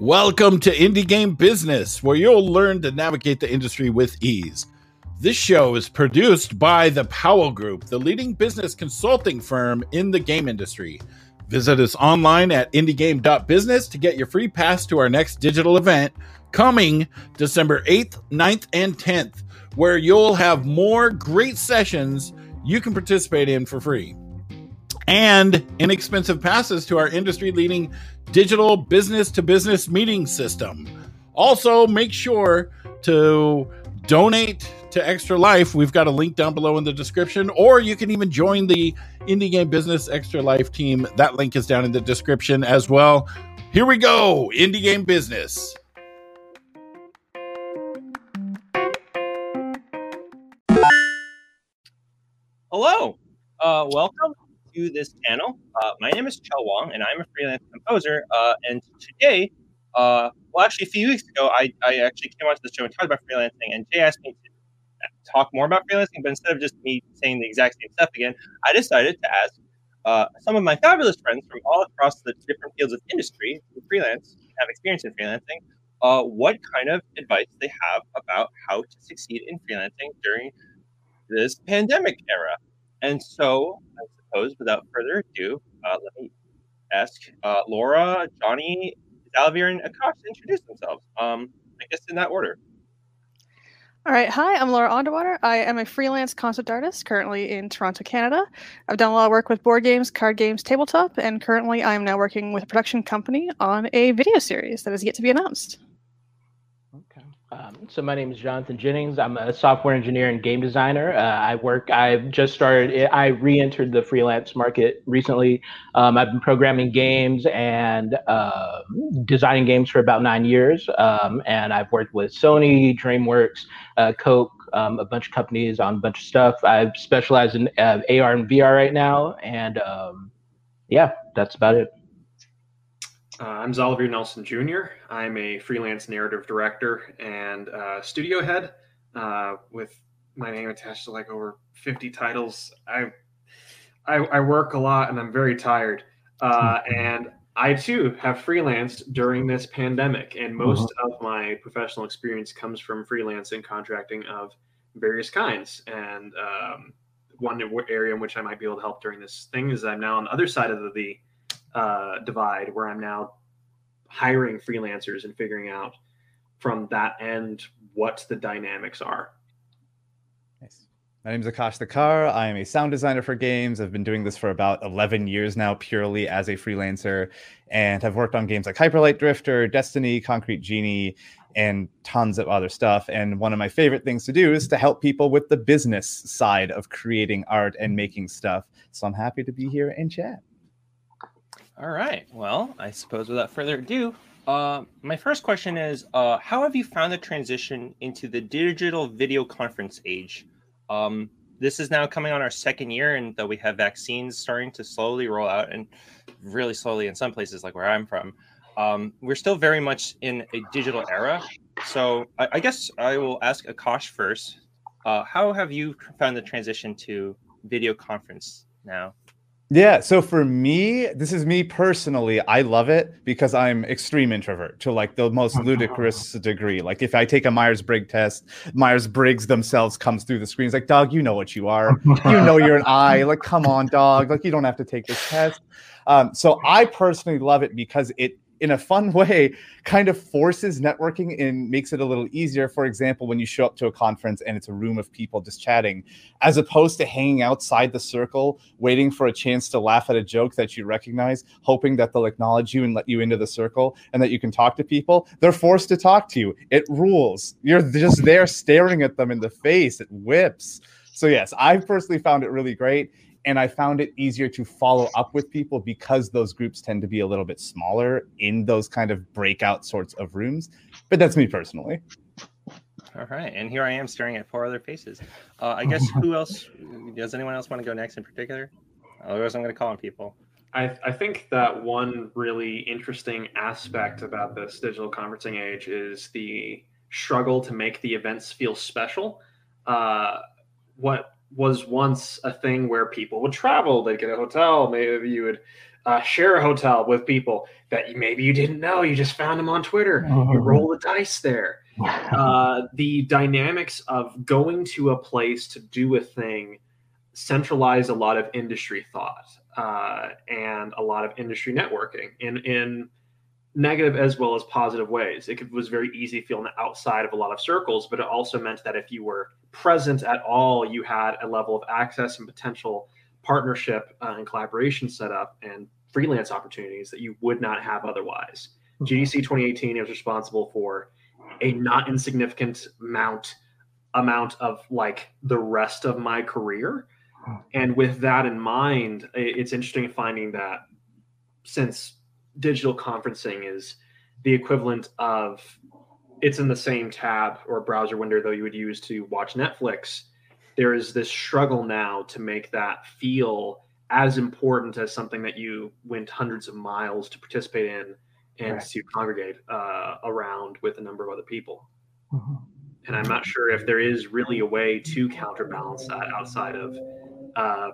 Welcome to Indie Game Business, where you'll learn to navigate the industry with ease. This show is produced by the Powell Group, the leading business consulting firm in the game industry. Visit us online at indiegame.business to get your free pass to our next digital event coming December 8th, 9th, and 10th, where you'll have more great sessions you can participate in for free and inexpensive passes to our industry leading digital business to business meeting system. Also, make sure to donate to Extra Life. We've got a link down below in the description, or you can even join the Indie Game Business Extra Life team. That link is down in the description as well. Here we go Indie Game Business. Hello, uh, welcome to this channel. Uh, my name is Chell Wong, and I'm a freelance composer. Uh, and today, uh, well, actually, a few weeks ago, I, I actually came onto the show and talked about freelancing, and Jay asked me to talk more about freelancing, but instead of just me saying the exact same stuff again, I decided to ask uh, some of my fabulous friends from all across the different fields of industry who freelance, have experience in freelancing, uh, what kind of advice they have about how to succeed in freelancing during this pandemic era. And so suppose without further ado, uh, let me ask uh, Laura, Johnny, Xalavier, and Akash to introduce themselves. Um, I guess in that order. All right. Hi, I'm Laura Underwater. I am a freelance concept artist currently in Toronto, Canada. I've done a lot of work with board games, card games, tabletop, and currently I am now working with a production company on a video series that is yet to be announced. Um, so my name is Jonathan Jennings. I'm a software engineer and game designer. Uh, I work. I've just started. I re-entered the freelance market recently. Um, I've been programming games and uh, designing games for about nine years. Um, and I've worked with Sony, DreamWorks, uh, Coke, um, a bunch of companies on a bunch of stuff. I specialize in uh, AR and VR right now, and um, yeah, that's about it. Uh, I'm Xalavier Nelson Jr. I'm a freelance narrative director and uh, studio head uh, with my name attached to like over 50 titles. I, I, I work a lot and I'm very tired. Uh, and I too have freelanced during this pandemic, and most uh-huh. of my professional experience comes from freelancing contracting of various kinds. And um, one area in which I might be able to help during this thing is I'm now on the other side of the uh, divide where I'm now hiring freelancers and figuring out from that end what the dynamics are. Nice. My name is Akash Thakkar. I am a sound designer for games. I've been doing this for about 11 years now, purely as a freelancer, and have worked on games like Hyper Light Drifter, Destiny, Concrete Genie, and tons of other stuff. And one of my favorite things to do is to help people with the business side of creating art and making stuff. So I'm happy to be here and chat. All right. Well, I suppose without further ado, uh, my first question is uh, How have you found the transition into the digital video conference age? Um, this is now coming on our second year, and though we have vaccines starting to slowly roll out and really slowly in some places, like where I'm from, um, we're still very much in a digital era. So I, I guess I will ask Akash first. Uh, how have you found the transition to video conference now? Yeah, so for me, this is me personally. I love it because I'm extreme introvert to like the most ludicrous degree. Like if I take a Myers Briggs test, Myers Briggs themselves comes through the screen. It's like, dog, you know what you are. You know you're an I. Like, come on, dog. Like you don't have to take this test. Um, so I personally love it because it in a fun way kind of forces networking and makes it a little easier. For example when you show up to a conference and it's a room of people just chatting as opposed to hanging outside the circle waiting for a chance to laugh at a joke that you recognize hoping that they'll acknowledge you and let you into the circle and that you can talk to people they're forced to talk to you. It rules. You're just there staring at them in the face. It whips. So yes i personally found it really great and I found it easier to follow up with people because those groups tend to be a little bit smaller in those kind of breakout sorts of rooms. But that's me personally. All right, and here I am staring at four other faces. Uh, I guess who else? Does anyone else want to go next in particular? Otherwise, I'm going to call on people. I, I think that one really interesting aspect about this digital conferencing age is the struggle to make the events feel special. Uh, what was once a thing where people would travel, they'd get a hotel, maybe you would uh, share a hotel with people that maybe you didn't know. You just found them on Twitter. You Mhm. roll the dice there. Uh, the dynamics of going to a place to do a thing centralize a lot of industry thought uh, and a lot of industry networking in in negative as well as positive ways. It could, was very easy feeling outside of a lot of circles, but it also meant that if you were present at all, you had a level of access and potential partnership uh, and collaboration set up and freelance opportunities that you would not have otherwise. GDC 2018 is responsible for a not insignificant amount amount of like the rest of my career. And with that in mind, it's interesting finding that since digital conferencing is the equivalent of it's in the same tab or browser window though you would use to watch Netflix, there is this struggle now to make that feel as important as something that you went hundreds of miles to participate in and Right. to congregate uh, around with a number of other people. Mhm. And I'm not sure if there is really a way to counterbalance that outside of uh,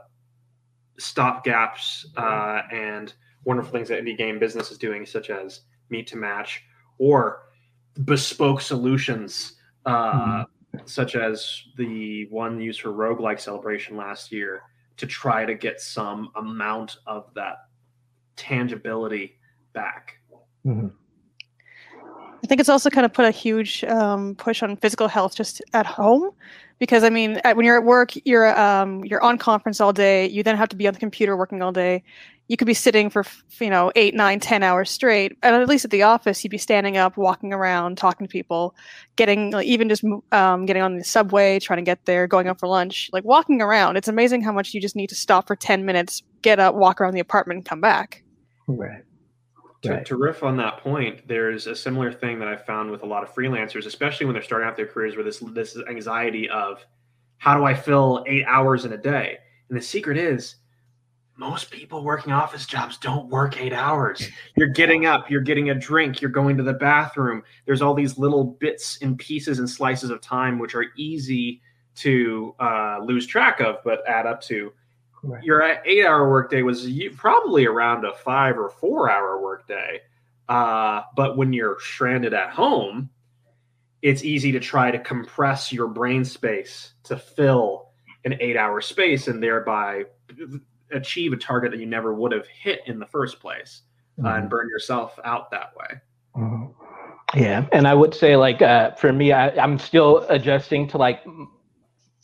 stop gaps uh, and wonderful things that indie game business is doing, such as MeetToMatch or bespoke solutions, uh, such as the one used for roguelike celebration last year to try to get some amount of that tangibility back. Mhm. I think it's also kind of put a huge um, push on physical health just at home, because I mean, at, when you're at work, you're um, you're on conference all day. You then have to be on the computer working all day. You could be sitting for you know eight, nine, ten hours straight. And at least at the office, you'd be standing up, walking around, talking to people, getting like, even just um, getting on the subway, trying to get there, going out for lunch, like walking around. It's amazing how much you just need to stop for ten minutes, get up, walk around the apartment, and come back. Right. To, Right. to riff on that point, there's a similar thing that I've found with a lot of freelancers, especially when they're starting out their careers, where this this anxiety of how do I fill eight hours in a day? And the secret is most people working office jobs don't work eight hours. You're getting up, you're getting a drink, you're going to the bathroom. There's all these little bits and pieces and slices of time which are easy to uh, lose track of, but add up to Right. your eight hour workday was probably around a five or four hour workday. Uh, but when you're stranded at home, it's easy to try to compress your brain space to fill an eight hour space and thereby achieve a target that you never would have hit in the first place uh, and burn yourself out that way. Mhm. Yeah, and I would say like uh, for me, I, I'm still adjusting to like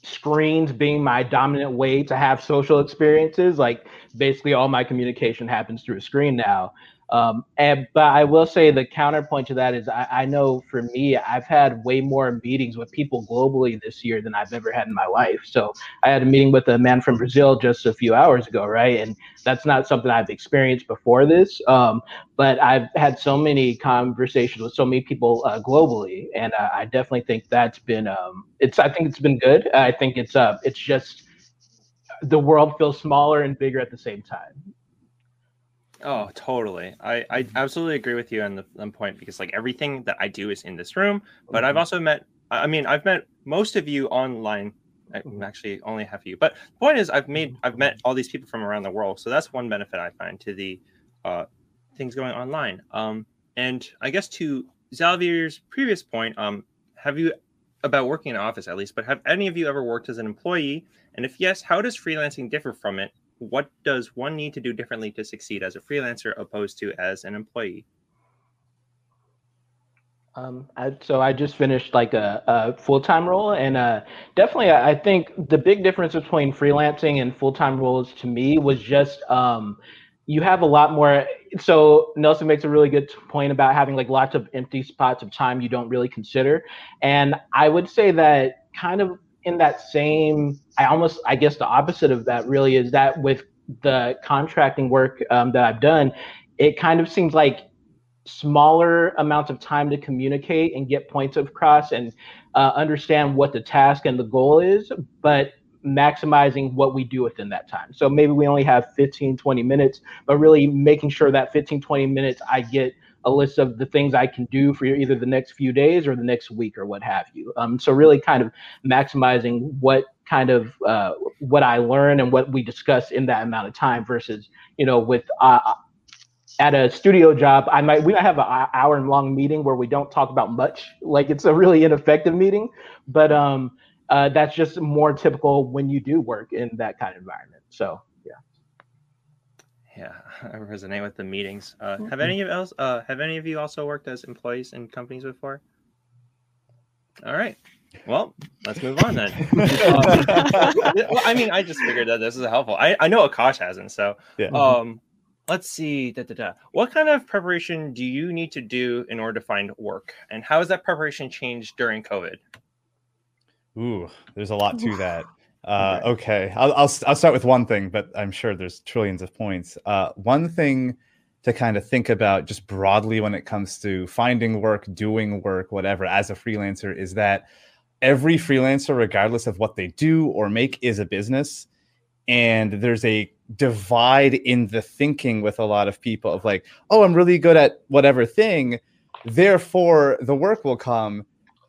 screens being my dominant way to have social experiences. Like basically, all my communication happens through a screen now. Um, and but I will say the counterpoint to that is I, I know for me, I've had way more meetings with people globally this year than I've ever had in my life. So I had a meeting with a man from Brazil just a few hours ago, right? And that's not something I've experienced before this. Um, but I've had so many conversations with so many people uh, globally, and uh, I definitely think that's been um, it's. I think it's been good. I think it's uh, it's just the world feels smaller and bigger at the same time. Oh, totally. I, I absolutely agree with you on the on point because like everything that I do is in this room, but I've also met I mean I've met most of you online. I- Mhm. Actually, only half of you. But the point is, I've made I've met all these people from around the world, so that's one benefit I find to the uh, things going online. Um, and I guess to Xavier's previous point, um, have you about working in an office at least? But have any of you ever worked as an employee? And if yes, how does freelancing differ from it? What does one need to do differently to succeed as a freelancer opposed to as an employee? Um, I, so I just finished like a, a full time role, and uh, definitely I think the big difference between freelancing and full time roles to me was just um, you have a lot more. So Nelson makes a really good point about having like lots of empty spots of time you don't really consider, and I would say that kind of in that same, I almost I guess the opposite of that really is that with the contracting work um, that I've done, it kind of seems like smaller amounts of time to communicate and get points across and uh, understand what the task and the goal is, but maximizing what we do within that time. So maybe we only have 15, 20 minutes, but really making sure that 15, 20 minutes I get a list of the things I can do for either the next few days or the next week or what have you. Um, so really kind of maximizing what kind of uh, what I learn and what we discuss in that amount of time versus you know with uh, at a studio job I might we might have an hour long meeting where we don't talk about much like it's a really ineffective meeting but um uh, that's just more typical when you do work in that kind of environment so yeah yeah I resonate with the meetings uh, have mm-hmm. any of else uh, have any of you also worked as employees in companies before all right well, let's move on then. um, well, I mean, I just figured that this is helpful. I, I know Akash hasn't, so yeah. um, let's see. Da, da, da. What kind of preparation do you need to do in order to find work, and how has that preparation changed during COVID? Ooh, there's a lot to that. Uh, okay, I'll, I'll I'll start with one thing, but I'm sure there's trillions of points. Uh, one thing to kind of think about just broadly when it comes to finding work, doing work, whatever, as a freelancer is that every freelancer, regardless of what they do or make, is a business. And there's a divide in the thinking with a lot of people of like, oh, I'm really good at whatever thing. Therefore, the work will come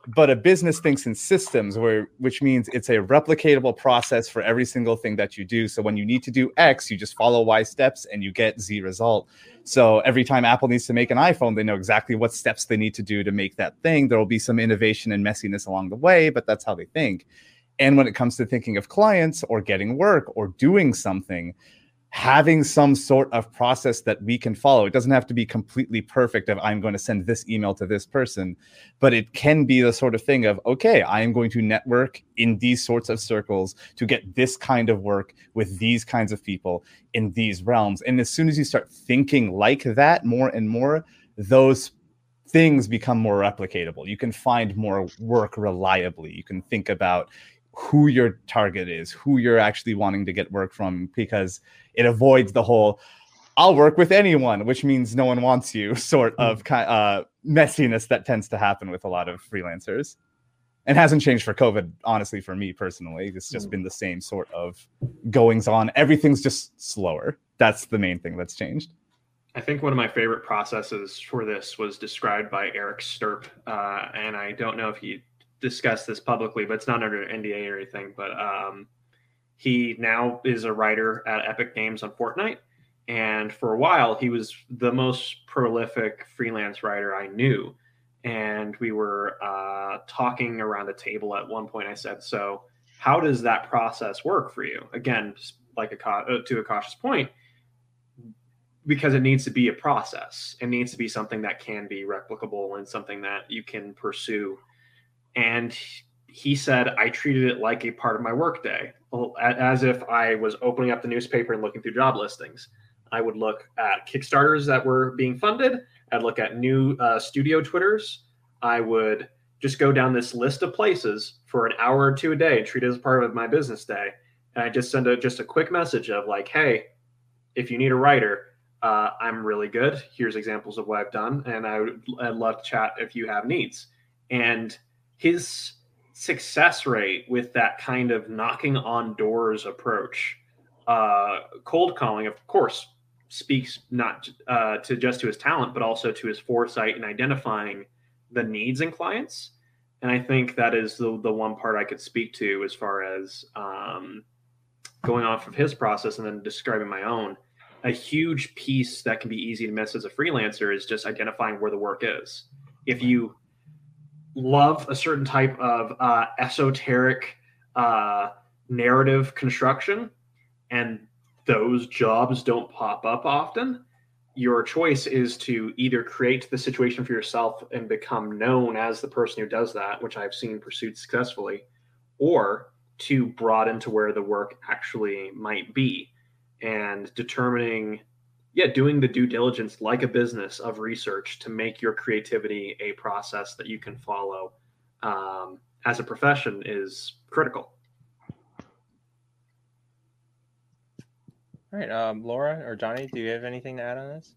but a business thinks in systems where which means it's a replicatable process for every single thing that you do. So when you need to do x you just follow y steps and you get z result. So every time apple needs to make an iphone they know exactly what steps they need to do to make that thing. There will be some innovation and messiness along the way but that's how they think. And when it comes to thinking of clients or getting work or doing something having some sort of process that we can follow. It doesn't have to be completely perfect of I'm going to send this email to this person, but it can be the sort of thing of okay, I am going to network in these sorts of circles to get this kind of work with these kinds of people in these realms. And as soon as you start thinking like that more and more, those things become more replicatable. You can find more work reliably. You can think about who your target is, who you're actually wanting to get work from, because it avoids the whole I'll work with anyone, which means no one wants you sort of hmm. uh, messiness that tends to happen with a lot of freelancers. And hasn't changed for COVID, honestly, for me personally. It's just mm. been the same sort of goings on. Everything's just slower. That's the main thing that's changed. I think one of my favorite processes for this was described by Eric Stirpe. Uh, and I don't know if he discussed this publicly, but it's not under NDA or anything. But um, he now is a writer at Epic Games on Fortnite. And for a while, he was the most prolific freelance writer I knew. And we were uh, talking around the table at one point. I said, So, how does that process work for you? Again, like a, uh, to Akash's point, because it needs to be a process. It needs to be something that can be replicable and something that you can pursue and he said I treated it like a part of my workday, as if I was opening up the newspaper and looking through job listings. I would look at Kickstarters that were being funded. I'd look at new uh, studio Twitters. I would just go down this list of places for an hour or two a day, treat it as part of my business day. And I just send a, just a quick message of like, hey, if you need a writer, uh, I'm really good. Here's examples of what I've done, and I would I'd love to chat if you have needs. And his success rate with that kind of knocking on doors approach, uh, cold calling, of course, speaks not uh, to just to his talent, but also to his foresight in identifying the needs in clients. And I think that is the, the one part I could speak to as far as um, going off of his process and then describing my own. A huge piece that can be easy to miss as a freelancer is just identifying where the work is. If you love a certain type of uh, esoteric uh, narrative construction, and those jobs don't pop up often, your choice is to either create the situation for yourself and become known as the person who does that, which I've seen pursued successfully, or to broaden to where the work actually might be. And determining yeah, doing the due diligence like a business of research to make your creativity a process that you can follow um, as a profession is critical. All right, um, Laura or Johnny, do you have anything to add on this?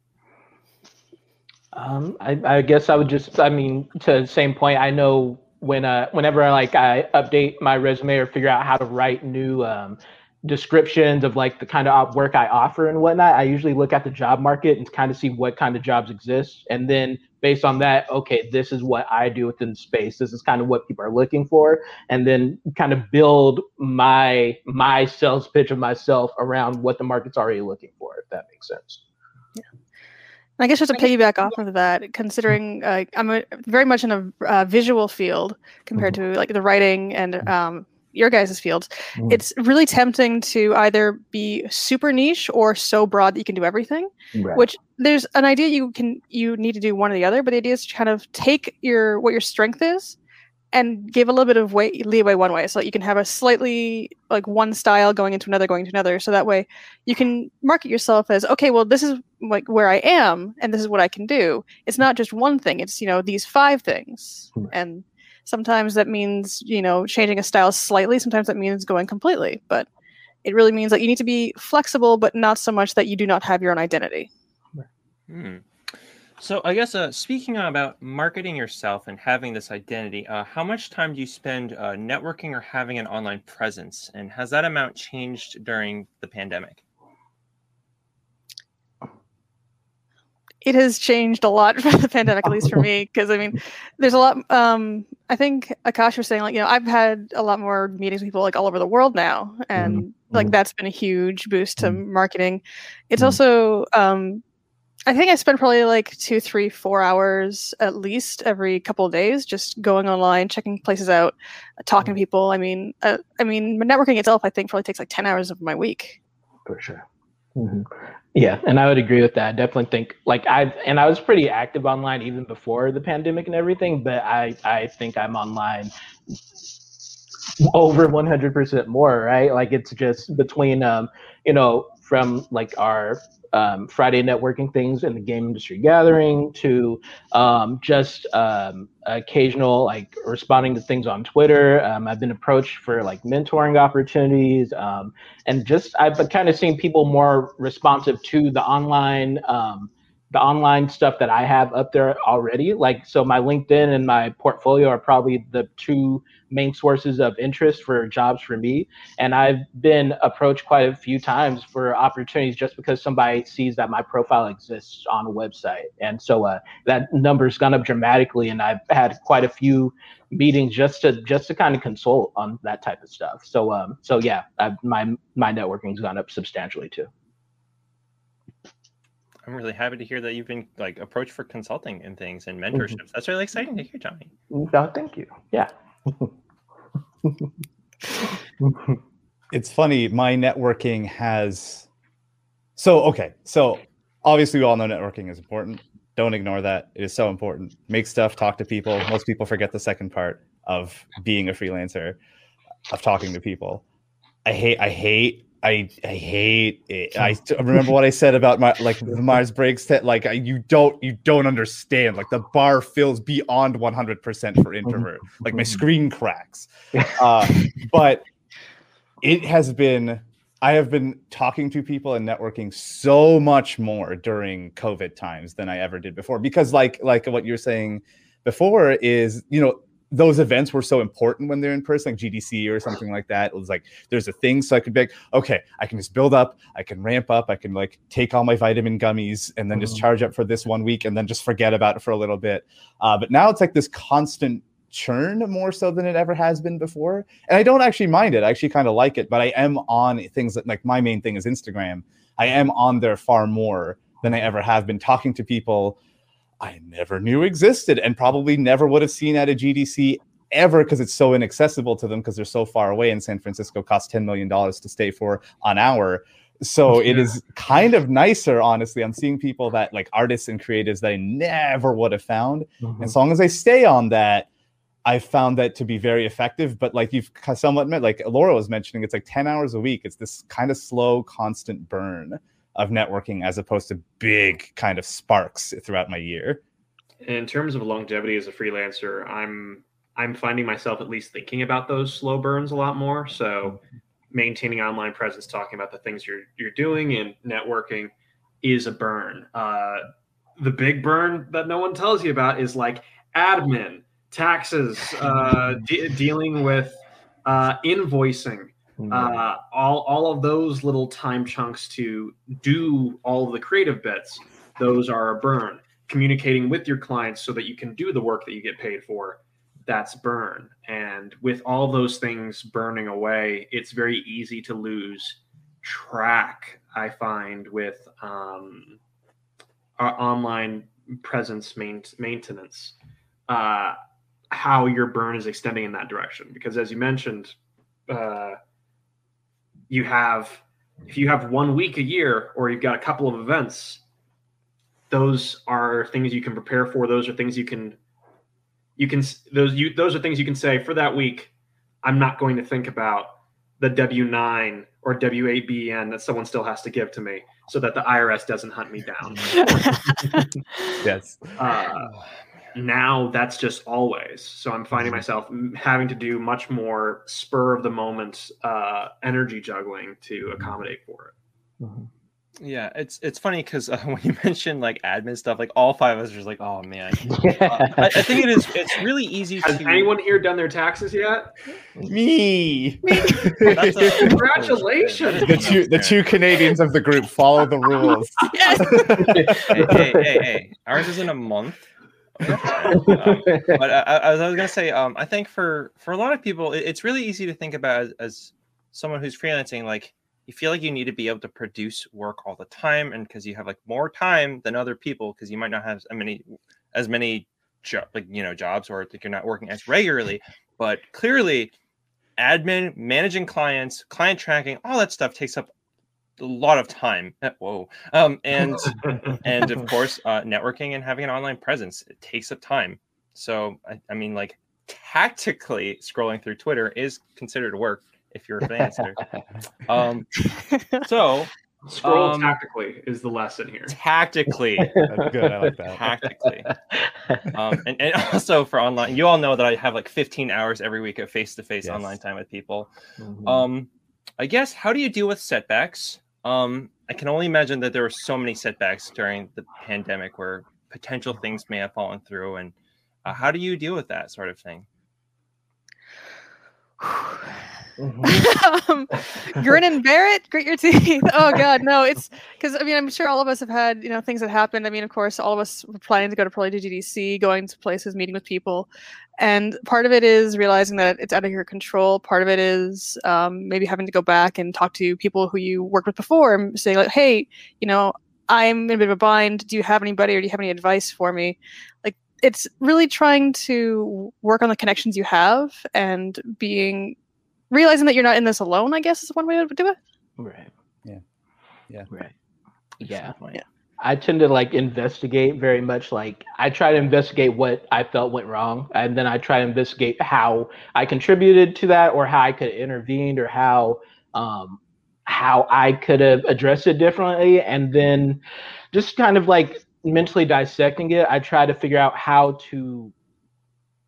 Um, I, I guess I would just, I mean, to the same point, I know when, uh, whenever like I update my resume or figure out how to write new um, descriptions of like the kind of work I offer and whatnot, I usually look at the job market and kind of see what kind of jobs exist. And then based on that, okay, this is what I do within the space. This is kind of what people are looking for, and then kind of build my my sales pitch of myself around what the market's already looking for. If that makes sense. Yeah. I guess just to piggyback off of that, considering uh, I'm a, very much in a uh, visual field compared mm-hmm. to like the writing and um, your guys' fields, mm. it's really tempting to either be super niche or so broad that you can do everything. Right. Which there's an idea you can you need to do one or the other, but the idea is to kind of take your what your strength is and give a little bit of way leeway one way so that you can have a slightly like one style going into another going into another so that way you can market yourself as okay well this is like where i am and this is what i can do it's not just one thing it's you know these five things right. and Sometimes that means, you know, changing a style slightly. Sometimes that means going completely. But it really means that you need to be flexible, but not so much that you do not have your own identity. Hmm. So I guess uh, speaking about marketing yourself and having this identity, uh, how much time do you spend uh, networking or having an online presence, and has that amount changed during the pandemic? It has changed a lot for the pandemic, at least for me, because I mean, there's a lot. Um, I think Akash was saying like, you know, I've had a lot more meetings with people like all over the world now, and mm-hmm. like that's been a huge boost to mm-hmm. marketing. It's mm-hmm. also, um, I think I spend probably like two, three, four hours at least every couple of days just going online, checking places out, talking to people. I mean, uh, I mean, networking itself, I think, probably takes like ten hours of my week. For sure. Mm-hmm. Yeah, and I would agree with that. I definitely think like I and I was pretty active online even before the pandemic and everything, but I I think I'm online over 100% more, right? Like it's just between um you know from like our um, Friday networking things in the game industry gathering to um, just um, occasional like responding to things on Twitter. Um, I've been approached for like mentoring opportunities um, and just I've kind of seen people more responsive to the online um, the online stuff that I have up there already. Like, so my LinkedIn and my portfolio are probably the two main sources of interest for jobs for me. And I've been approached quite a few times for opportunities just because somebody sees that my profile exists on a website. And so uh, that number's gone up dramatically. And I've had quite a few meetings just to just to kind of consult on that type of stuff. So um, so yeah, I've, my my networking's gone up substantially too. I'm really happy to hear that you've been like approached for consulting and things and mentorships. Mm-hmm. That's really exciting to hear, Johnny. No, thank you. Yeah. It's funny. My networking has. So okay, so obviously we all know networking is important. Don't ignore that. It is so important. Make stuff, talk to people. Most people forget the second part of being a freelancer, of talking to people. I hate I hate I I hate it. I remember what I said about my like the Myers Briggs that like you don't you don't understand. Like the bar fills beyond 100 percent for introvert. Like my screen cracks. Uh, but it has been. I have been talking to people and networking so much more during COVID times than I ever did before. Because like like what you're saying before is you know those events were so important when they're in person, like GDC or something like that. It was like there's a thing, so I could be like, okay, I can just build up, I can ramp up, I can like take all my vitamin gummies and then just mm-hmm. charge up for this one week and then just forget about it for a little bit. Uh, but now it's like this constant churn more so than it ever has been before. And I don't actually mind it. I actually kind of like it, but I am on things that like my main thing is Instagram. I am on there far more than I ever have been talking to people I never knew existed and probably never would have seen at a GDC ever because it's so inaccessible to them because they're so far away in San Francisco costs $10 million to stay for an hour. So it is kind of nicer, honestly. I'm seeing people that like artists and creatives that I never would have found. Mm-hmm. As long as I stay on that, I found that to be very effective. But like you've somewhat met, like Laura was mentioning, it's like 10 hours a week. It's this kind of slow, constant burn of networking as opposed to big kind of sparks throughout my year. In terms of longevity as a freelancer, I'm I'm finding myself at least thinking about those slow burns a lot more. So maintaining online presence, talking about the things you're you're doing and networking is a burn. Uh, the big burn that no one tells you about is like admin, taxes, uh, de- dealing with uh, invoicing, Mm-hmm. Uh, all all of those little time chunks to do all the creative bits, those are a burn. communicating with your clients so that you can do the work that you get paid for that's burn and with all those things burning away it's very easy to lose track i find with um, our online presence main- maintenance uh, how your burn is extending in that direction because as you mentioned uh, you have if you have one week a year or you've got a couple of events those are things you can prepare for. Those are things you can you can those you those are things you can say for that week i'm not going to think about the w9 or w8ben that someone still has to give to me so that the irs doesn't hunt me down. Yes. Uh, now that's just always so i'm finding myself having to do much more spur of the moment uh, energy juggling to accommodate for it Mhm. Yeah, it's it's funny because uh, when you mentioned like admin stuff, like all five of us are just like, oh man. Uh, I, I think it is. It's really easy has to. anyone here done their taxes yet me That's a- Congratulations. the two the two canadians of the group follow the rules yes. hey, hey, hey, hey, ours is in a month. But I, I, I was gonna say, um, I think for for a lot of people, it, it's really easy to think about as, as someone who's freelancing. Like, you feel like you need to be able to produce work all the time, and because you have like more time than other people, because you might not have as many as many like you know jobs, or like you're not working as regularly. But clearly, admin, managing clients, client tracking, all that stuff takes up a lot of time. Whoa, um, and and of course uh, networking and having an online presence it takes up time so I, I mean like tactically scrolling through twitter is considered work if you're a freelancer um so Scroll Um, tactically is the lesson here. tactically that's good i like that tactically um and, and also for online you all know that i have like 15 hours every week of face-to-face Yes. online time with people Mhm. um i guess how do you deal with setbacks um i can only imagine that there were so many setbacks during the pandemic where potential things may have fallen through and uh, how do you deal with that sort of thing Mhm. um, grin and bear it, grit your teeth. Oh God, no! It's because I mean I'm sure all of us have had you know things that happened. I mean, of course, all of us were planning to go to Pro GDC, going to places, meeting with people, and part of it is realizing that it's out of your control. Part of it is um, maybe having to go back and talk to people who you worked with before and say like, hey, you know, I'm in a bit of a bind. Do you have anybody, or do you have any advice for me? Like, it's really trying to work on the connections you have and being realizing that you're not in this alone, I guess is one way to do it. Right. Yeah. Yeah. Right. Yeah. Yeah. I tend to like investigate very much. Like I try to investigate what I felt went wrong, and then I try to investigate how I contributed to that, or how I could have intervened, or how um, how I could have addressed it differently, and then just kind of like mentally dissecting it. I try to figure out how to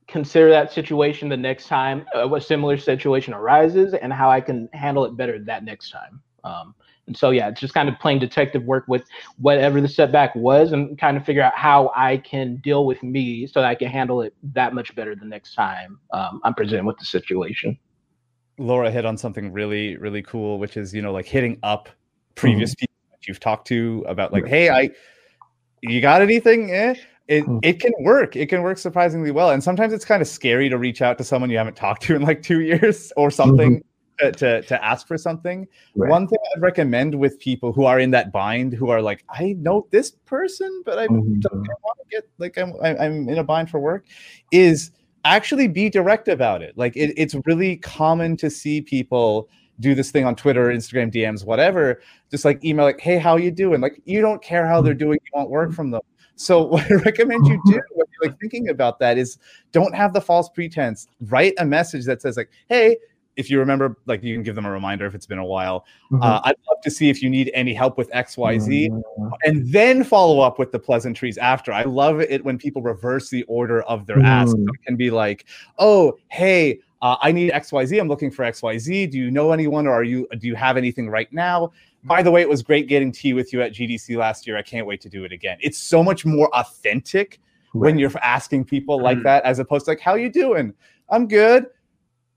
consider that situation the next time uh, a similar situation arises, and how I can handle it better that next time. Um, and so yeah, it's just kind of playing detective work with whatever the setback was and kind of figure out how I can deal with me so that I can handle it that much better the next time um, I'm presented with the situation. Laura hit on something really, really cool, which is, you know, like hitting up previous people that you've talked to about like, hey, I you got anything? Eh? It Mhm. it can work. It can work surprisingly well. And sometimes it's kind of scary to reach out to someone you haven't talked to in like two years or something to, to to ask for something. Right. One thing I'd recommend with people who are in that bind, who are like, I know this person, but I Mhm. don't want to get like I'm I'm in a bind for work, is actually be direct about it. Like it, it's really common to see people do this thing on Twitter, Instagram DMs, whatever. Just like email, like, "Hey, how you doing?" Like you don't care how they're doing, you want work from them. So what I recommend you do when you're like thinking about that is don't have the false pretense. Write a message that says like, "Hey." If you remember, like you can give them a reminder if it's been a while. Uh, I'd love to see if you need any help with X, Y, Z and then follow up with the pleasantries after. I love it when people reverse the order of their ask. So it can be like, "Oh, hey, uh, I need X, Y, Z. I'm looking for X, Y, Z. Do you know anyone, or are you? Do you have anything right now?" By the way, it was great getting tea with you at GDC last year. I can't wait to do it again. It's so much more authentic when you're asking people like Mhm. that, as opposed to like, "How you doing? I'm good."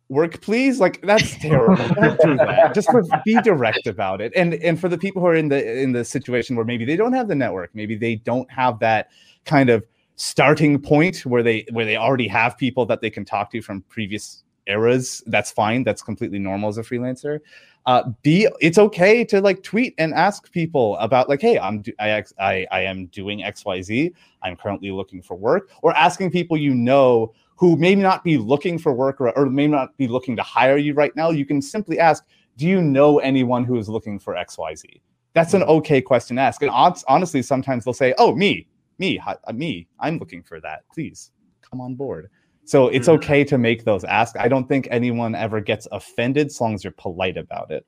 work, please? Like that's terrible. Don't do that. Just for, be direct about it. And and for the people who are in the in the situation where maybe they don't have the network, maybe they don't have that kind of starting point where they where they already have people that they can talk to from previous eras. That's fine. That's completely normal as a freelancer. Uh, be it's okay to like tweet and ask people about like, hey, I'm do- I, I I am doing X Y Z. I'm currently looking for work, or asking people you know who may not be looking for work or, or may not be looking to hire you right now, you can simply ask, Do you know anyone who is looking for XYZ? That's an okay question to ask. And honestly, sometimes they'll say, Oh, me, me, uh, me, I'm looking for that. Please come on board. So it's mm-hmm. okay to make those ask. I don't think anyone ever gets offended as long as you're polite about it.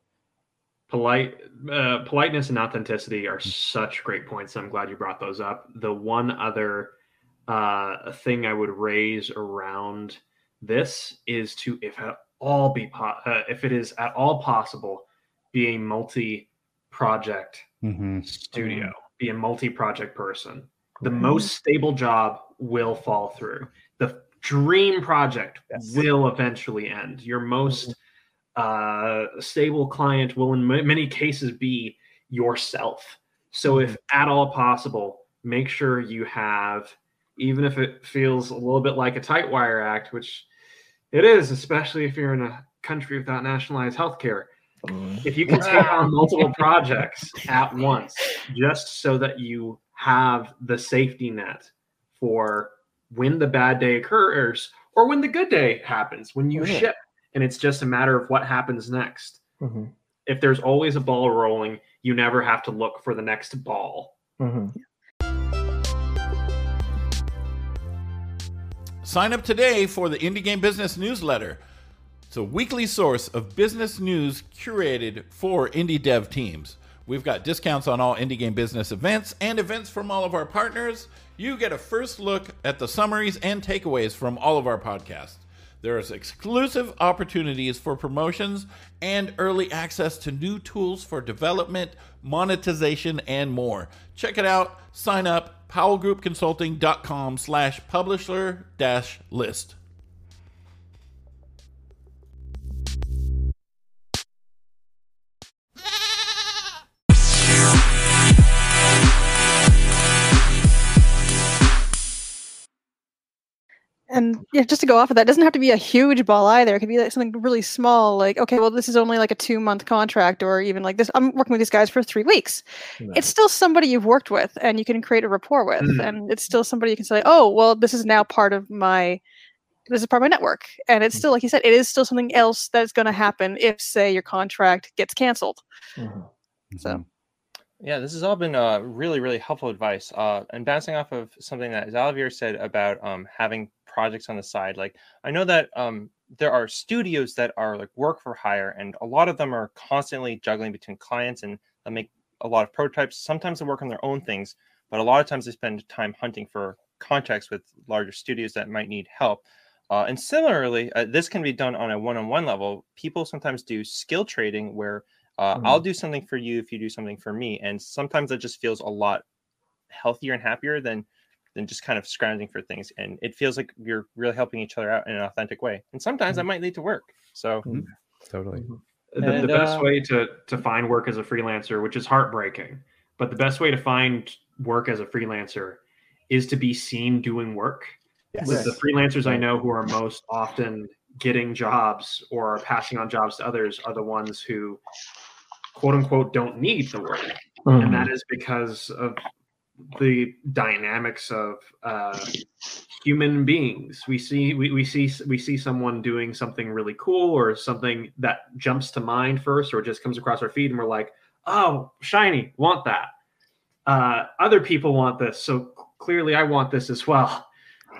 Polite, uh, politeness and authenticity are such great points. I'm glad you brought those up. The one other uh, thing I would raise around this is to, if at all be, po- uh, if it is at all possible, be a multi-project mm-hmm. studio, mm-hmm. be a multi-project person. The most stable job will fall through. The dream project yes. will eventually end. Your most mm-hmm. uh, stable client will, in m- many cases, be yourself. So, if mm-hmm. at all possible, make sure you have even if it feels a little bit like a tight wire act, which it is, especially if you're in a country without nationalized health care. Mm. If you can take on multiple projects at once, just so that you have the safety net for when the bad day occurs or when the good day happens, when you ship, and it's just a matter of what happens next. Mm-hmm. If there's always a ball rolling, you never have to look for the next ball. Mm-hmm. Sign up today for the Indie Game Business newsletter. It's a weekly source of business news curated for indie dev teams. We've got discounts on all indie game business events and events from all of our partners. You get a first look at the summaries and takeaways from all of our podcasts. There's exclusive opportunities for promotions and early access to new tools for development, monetization, and more. Check it out. Sign up powellgroupconsulting.com slash publisher dash list. And yeah, just to go off of that, doesn't have to be a huge ball either. It could be like something really small, like okay, well, this is only like a two month contract, or even like this. I'm working with these guys for three weeks. It's still somebody you've worked with, and you can create a rapport with, mm-hmm. and it's still somebody you can say, oh, well, this is now part of my, this is part of my network, and it's mm-hmm. still like you said, it is still something else that's going to happen if, say, your contract gets canceled. Mm-hmm. So. Mm-hmm. Yeah, this has all been uh, really, really helpful advice. Uh, and bouncing off of something that Xalavier said about um, having projects on the side. Like I know that um, there are studios that are like work for hire, and a lot of them are constantly juggling between clients and they make a lot of prototypes. Sometimes they work on their own things, but a lot of times they spend time hunting for contracts with larger studios that might need help. Uh, and similarly, uh, this can be done on a one-on-one level. People sometimes do skill trading where uh, mm-hmm. I'll do something for you if you do something for me, and sometimes it just feels a lot healthier and happier than than just kind of scrounging for things. And it feels like you're really helping each other out in an authentic way. And sometimes mm-hmm. that might lead to work. So mm-hmm. totally. Mm-hmm. The, and, the, best uh, way to to find work as a freelancer, which is heartbreaking, but the best way to find work as a freelancer is to be seen doing work. Yes. With the freelancers I know who are most often getting jobs or are passing on jobs to others are the ones who quote unquote don't need the work. Mm-hmm. And that is because of the dynamics of uh, human beings. We see we, we see we see someone doing something really cool or something that jumps to mind first, or just comes across our feed, and we're like, "Oh, shiny, want that." Uh, other people want this, so clearly I want this as well.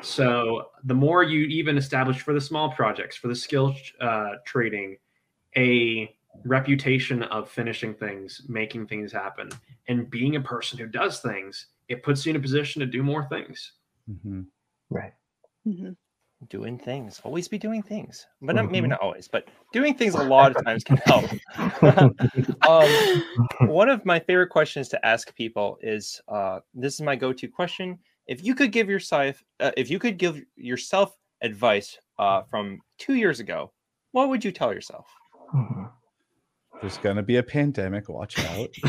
So the more you even establish for the small projects, for the skill uh, trading, a reputation of finishing things, making things happen, and being a person who does things, it puts you in a position to do more things. Mm-hmm. Right. Mm-hmm. Doing things, always be doing things, but not, maybe mm-hmm. not always, but doing things a lot of times can help. um, one of my favorite questions to ask people is uh, this is my go-to question. If you could give yourself, uh, if you could give yourself advice uh, from two years ago, what would you tell yourself? There's gonna be a pandemic. Watch out.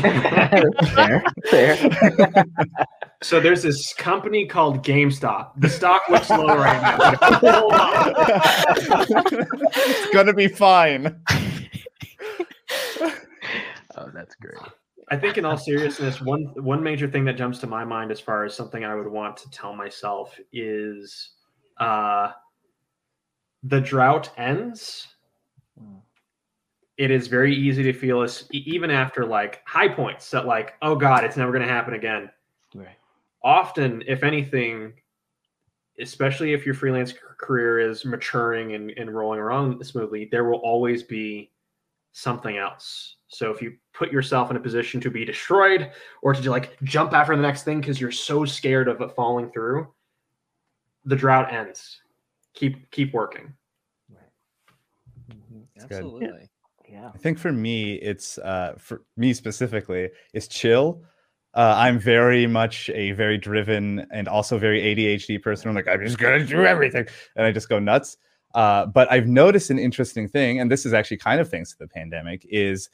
fair, fair. So there's this company called GameStop. The stock looks low right now. but hold on. it's gonna be fine. Oh, that's great. I think, in all seriousness, one one major thing that jumps to my mind as far as something I would want to tell myself is, uh, the drought ends. It is very easy to feel as even after like high points that like, oh god, it's never going to happen again. Right. Often, if anything, especially if your freelance career is maturing and, and rolling around smoothly, there will always be something else. So if you put yourself in a position to be destroyed or to like jump after the next thing because you're so scared of it falling through, the drought ends. Keep keep working. Mm-hmm. good. Absolutely. Yeah. I think for me, it's uh, for me specifically, is chill. Uh, I'm very much a very driven and also very ADHD person. I'm like, I'm just gonna do everything, and I just go nuts. Uh, but I've noticed an interesting thing, and this is actually kind of thanks to the pandemic, is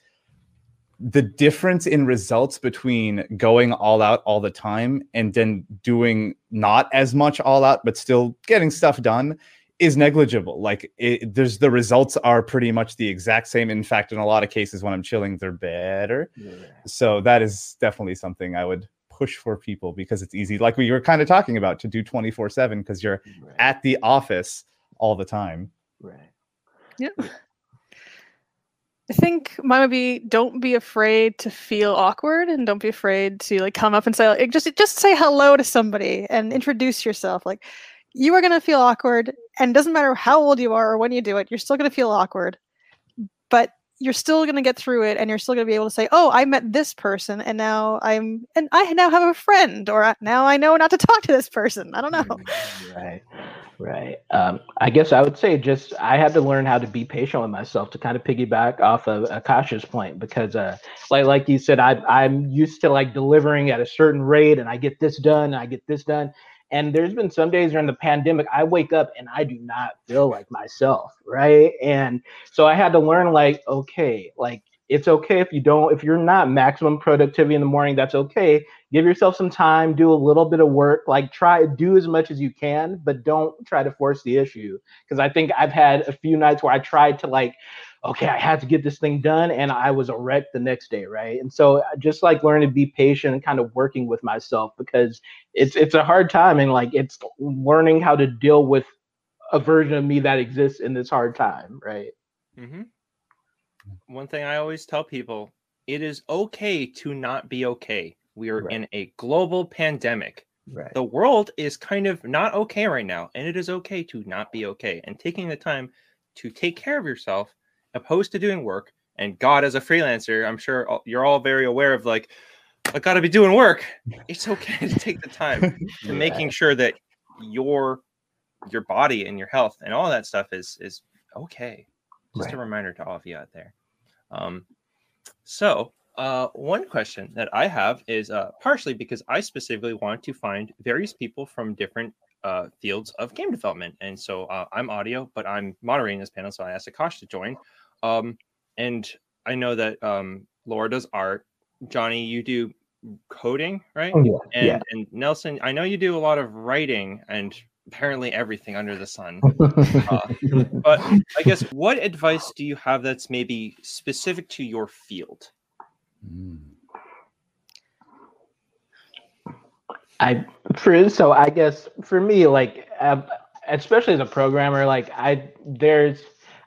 the difference in results between going all out all the time and then doing not as much all out, but still getting stuff done is negligible. Like it, there's the results are pretty much the exact same. In fact, in a lot of cases, when I'm chilling, they're better. Yeah. So that is definitely something I would push for people because it's easy. Like we were kind of talking about to do 24 seven because you're Right. at the office all the time. right. Yeah. I think mine would be don't be afraid to feel awkward and don't be afraid to like come up and say like just just say hello to somebody and introduce yourself. Like you are gonna feel awkward and doesn't matter how old you are or when you do it, you're still gonna feel awkward. But you're still gonna get through it and you're still gonna be able to say, Oh, I met this person and now I'm and I now have a friend or now I know not to talk to this person. I don't know. Right. Right. Um, I guess I would say just I had to learn how to be patient with myself to kind of piggyback off of Akash's point because, uh, like like you said, I I'm used to like delivering at a certain rate and I get this done, and I get this done. And there's been some days during the pandemic I wake up and I do not feel like myself, right? And so I had to learn like, okay, like it's okay if you don't if you're not maximum productivity in the morning, that's okay give yourself some time do a little bit of work like try do as much as you can but don't try to force the issue because i think i've had a few nights where i tried to like okay i had to get this thing done and i was a wreck the next day right and so just like learning to be patient and kind of working with myself because it's it's a hard time and like it's learning how to deal with a version of me that exists in this hard time right Mm-hmm. One thing I always tell people it is okay to not be okay. We are Right. in a global pandemic. right The world is kind of not okay right now, and it is okay to not be okay. And taking the time to take care of yourself, opposed to doing work, and God, as a freelancer, I'm sure you're all very aware of like, I got to be doing work. It's okay to take the time to making sure that your your body and your health and all that stuff is is okay. Just a reminder to all of you out there. Um, so uh, one question that I have is uh, partially because I specifically want to find various people from different uh, fields of game development, and so uh, I'm audio, but I'm moderating this panel, so I asked Akash to join. Um, and I know that um, Laura does art. Johnny, you do coding, right? Oh, yeah and yeah and Nelson, I know you do a lot of writing and apparently everything under the sun. Uh, but I guess what advice do you have that's maybe specific to your field? I for so I guess for me like uh, especially as a programmer like I there's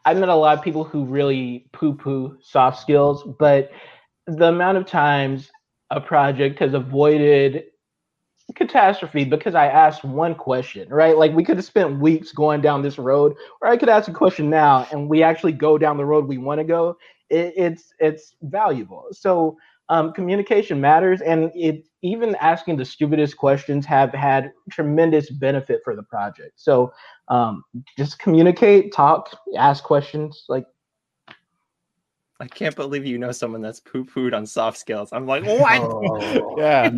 I met a lot of people who really poo poo soft skills, but the amount of times a project has avoided catastrophe because I asked one question, right? Like we could have spent weeks going down this road, or I could ask a question now and we actually go down the road we want to go. It, it's it's valuable. So um, communication matters, and it even asking the stupidest questions have had tremendous benefit for the project. So um, just communicate, talk, ask questions. Like I can't believe you know someone that's poo pooed on soft skills. I'm like, what? oh, Yeah.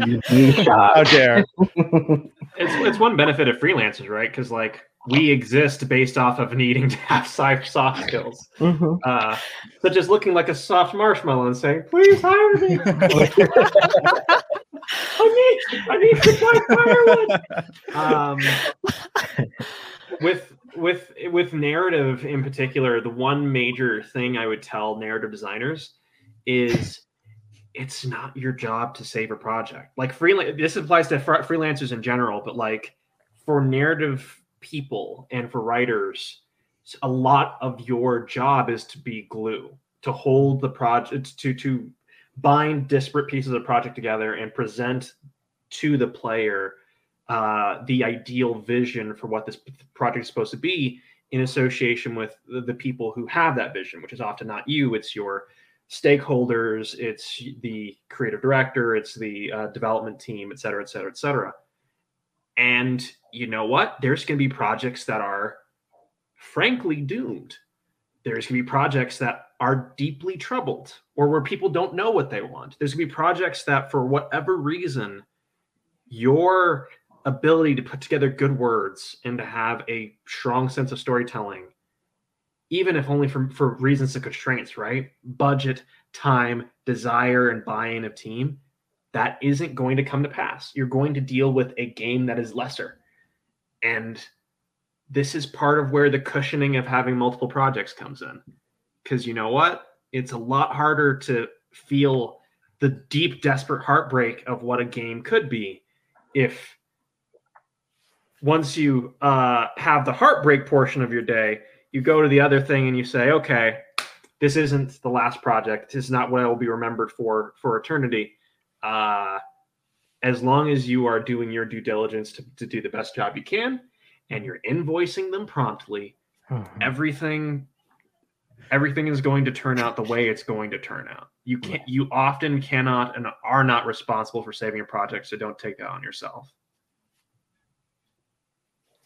How dare. It's it's one benefit of freelancers, right? Because like we exist based off of needing to have soft skills, Mhm. uh, such as looking like a soft marshmallow and saying, "Please hire me. I need, I need to buy firewood." Um, with with with narrative in particular, the one major thing I would tell narrative designers is it's not your job to save a project. Like freelance, this applies to fr- freelancers in general, but like for narrative people and for writers, a lot of your job is to be glue, to hold the project, to to bind disparate pieces of project together and present to the player uh, the ideal vision for what this project is supposed to be in association with the, the people who have that vision, which is often not you, it's your stakeholders, it's the creative director, it's the uh, development team, et cetera, et cetera, et cetera. And you know what? There's going to be projects that are frankly doomed. There's going to be projects that are deeply troubled or where people don't know what they want. There's going to be projects that, for whatever reason, your ability to put together good words and to have a strong sense of storytelling even if only for, for reasons of constraints, right? Budget, time, desire, and buy-in of team, that isn't going to come to pass. You're going to deal with a game that is lesser. And this is part of where the cushioning of having multiple projects comes in. Because you know what? It's a lot harder to feel the deep, desperate heartbreak of what a game could be if once you uh, have the heartbreak portion of your day, you go to the other thing and you say, okay, this isn't the last project. This is not what I will be remembered for for eternity. Uh, as long as you are doing your due diligence to, to do the best job you can and you're invoicing them promptly, Mhm. everything everything is going to turn out the way it's going to turn out. You can't you often cannot and are not responsible for saving a project, so don't take that on yourself.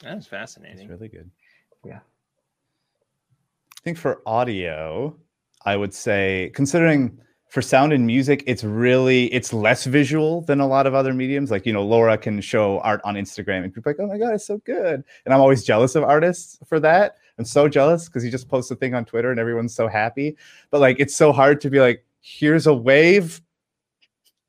That's fascinating. really good. Yeah. I think for audio, I would say considering for sound and music, it's really it's less visual than a lot of other mediums. Like you know, Laura can show art on Instagram, and people like, "Oh my god, it's so good!" And I'm always jealous of artists for that. I'm so jealous because you just post a thing on Twitter and everyone's so happy. But like, it's so hard to be like, "Here's a wave."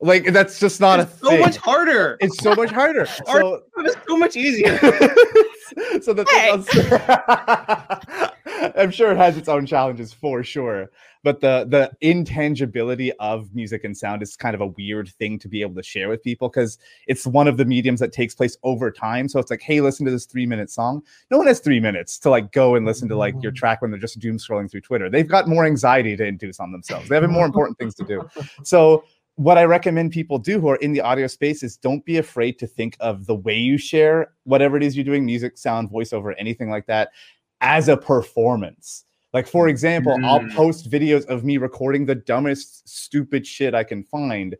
Like that's just not It's a so thing. much harder. It's so much harder. So It's so much easier. so the Hey. thing I'm sure it has its own challenges for sure, but the the intangibility of music and sound is kind of a weird thing to be able to share with people because it's one of the mediums that takes place over time. So it's like, hey, listen to this three minute song. No one has three minutes to like go and listen to like your track when they're just doom scrolling through Twitter. They've got more anxiety to induce on themselves. They have more important things to do. So what I recommend people do who are in the audio space is don't be afraid to think of the way you share whatever it is you're doing, music, sound, voiceover, anything like that, as a performance. Like, for example, I'll Mm. post videos of me recording the dumbest, stupid shit I can find.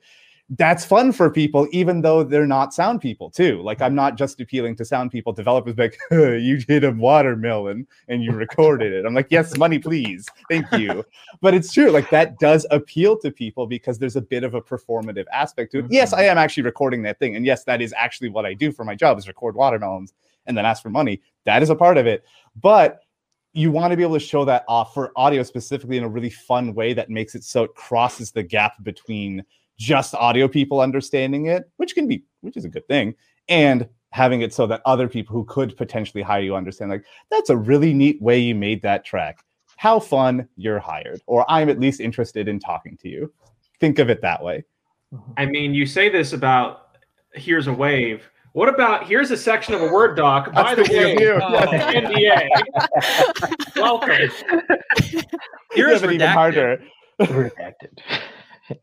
That's fun for people, even though they're not sound people, too. Like, I'm not just appealing to sound people. Developers like, you did a watermelon and you recorded it. I'm like, yes, money, please. Thank you but it's true like that does appeal to people because there's a bit of a performative aspect to it yes i mm-hmm. am actually recording that thing and yes that is actually what i do for my job is record watermelons and then ask for money that is a part of it but you want to be able to show that off for audio specifically in a really fun way that makes it so it crosses the gap between just audio people understanding it which can be which is a good thing and having it so that other people who could potentially hire you understand like that's a really neat way you made that track how fun you're hired, or I'm at least interested in talking to you. Think of it that way. Mm-hmm. I mean, you say this about here's a wave. What about here's a section of a Word doc? By the That's thinking way, uh, of you. Oh. NDA. Welcome. Here's Even harder. Redacted.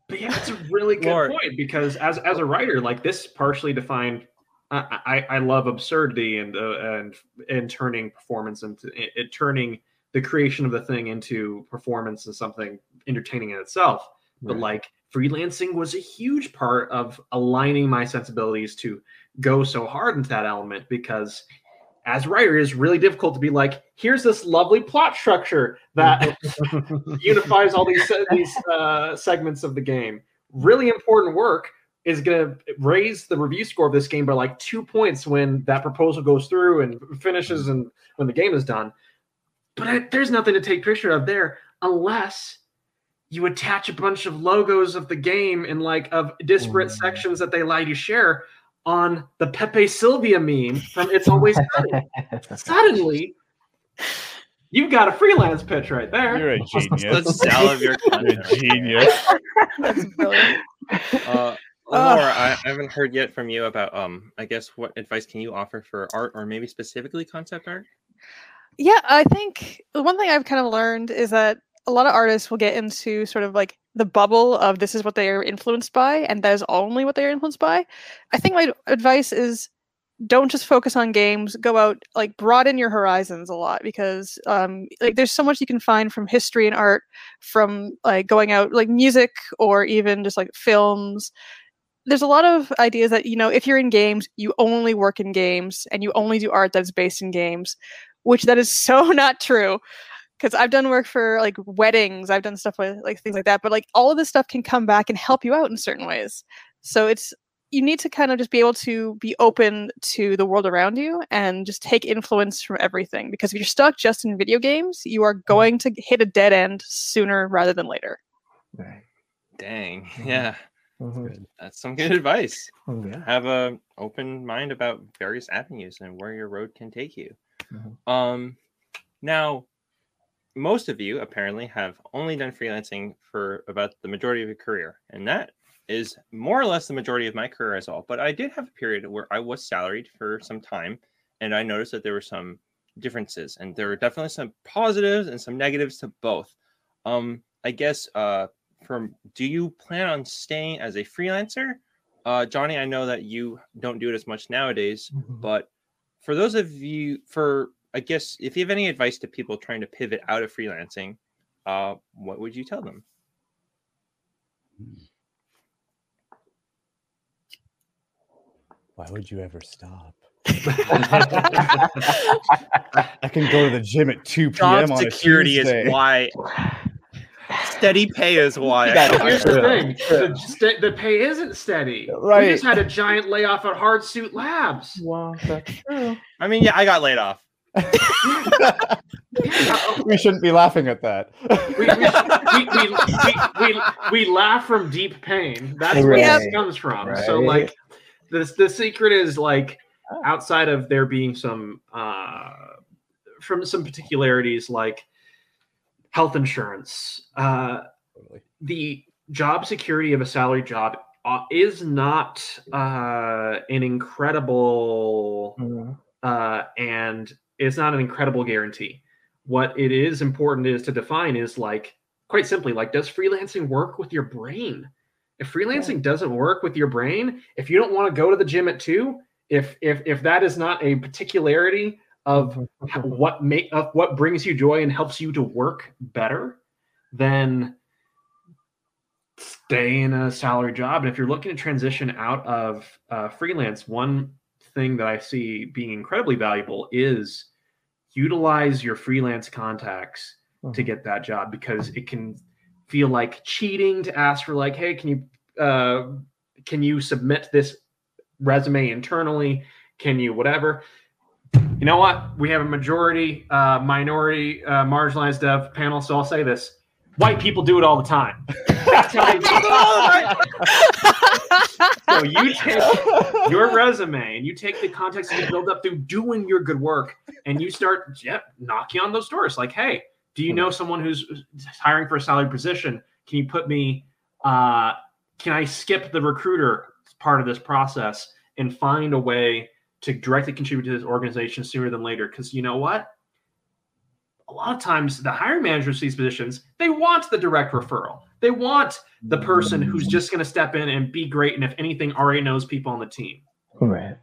But yeah, that's a really good Lord. point because as as a writer, like this partially defined. I, I, I love absurdity and uh, and and turning performance into it, it turning the creation of the thing into performance and something entertaining in itself. But like freelancing was a huge part of aligning my sensibilities to go so hard into that element because as a writer, it's really difficult to be like, here's this lovely plot structure that unifies all these these uh, segments of the game. Really important work. is going to raise the review score of this game by like two points when that proposal goes through and finishes and when the game is done. But I, there's nothing to take picture of there unless you attach a bunch of logos of the game in like of disparate Mm. sections that they allow you to share on the Pepe Sylvia meme from It's Always Sunny. Suddenly, you've got a freelance pitch right there. You're a genius. the genius. sell of your You're a content. genius. That's brilliant. Uh, Laura, I, I haven't heard yet from you about um. I guess what advice can you offer for art, or maybe specifically concept art? Yeah, I think the one thing I've kind of learned is that a lot of artists will get into sort of like the bubble of this is what they are influenced by, and that is only what they are influenced by. I think my advice is don't just focus on games go out like broaden your horizons a lot because um like there's so much you can find from history and art from like going out like music or even just like films there's a lot of ideas that you know if you're in games you only work in games and you only do art that's based in games which that is so not true because i've done work for like weddings i've done stuff with like things like that but like all of this stuff can come back and help you out in certain ways so it's you need to kind of just be able to be open to the world around you and just take influence from everything because if you're stuck just in video games you are going to hit a dead end sooner rather than later Right. Dang, yeah, Mhm. that's some good advice. Oh, yeah. Have a open mind about various avenues and where your road can take you. Mhm. Um, now, most of you apparently have only done freelancing for about the majority of your career, and that is more or less the majority of my career as well. But I did have a period where I was salaried for some time, and I noticed that there were some differences, and there were definitely some positives and some negatives to both. Um, I guess uh, from do you plan on staying as a freelancer? Uh, Johnny, I know that you don't do it as much nowadays, Mhm. but for those of you, for I guess if you have any advice to people trying to pivot out of freelancing, uh, what would you tell them? Why would you ever stop? I can go to the gym at 2 p.m. Job on security a Tuesday. is why. Steady pay is why. I That- don't Here's the thing: the, the pay isn't steady. Right. We just had a giant layoff at Hardsuit Labs. Well, that's true. I mean, yeah, I got laid off. We shouldn't be laughing at that. we, we, we, we, we, we laugh from deep pain. That's where Right. this comes from. So, like, the the secret is like outside of there being some uh, from some particularities like health insurance. Uh, the job security of a salary job uh, is not uh, an incredible Mhm. uh, and it's not an incredible guarantee. What it is important is to define is like quite simply like does freelancing work with your brain? If freelancing doesn't work with your brain, if you don't want to go to the gym at two, if if if that is not a particularity of what make of what brings you joy and helps you to work better, then stay in a salary job. And if you're looking to transition out of uh, freelance, one thing that I see being incredibly valuable is utilize your freelance contacts to get that job because it can feel like cheating to ask for like, hey, can you uh, can you submit this resume internally? Can you whatever? You know what? We have a majority, uh, minority, uh, marginalized dev panel, so I'll say this: white people do it all the time. so you take your resume and you take the context that you build up through doing your good work and you start yep, knocking on those doors. Like hey do you know someone who's hiring for a salary position? Can you put me uh, can i skip the recruiter part of this process and find a way to directly contribute to this organization sooner than later? Because you know what? A lot of times the hiring managers of these positions they want the direct referral they want the person who's just going to step in and be great and if anything already knows people on the team Right.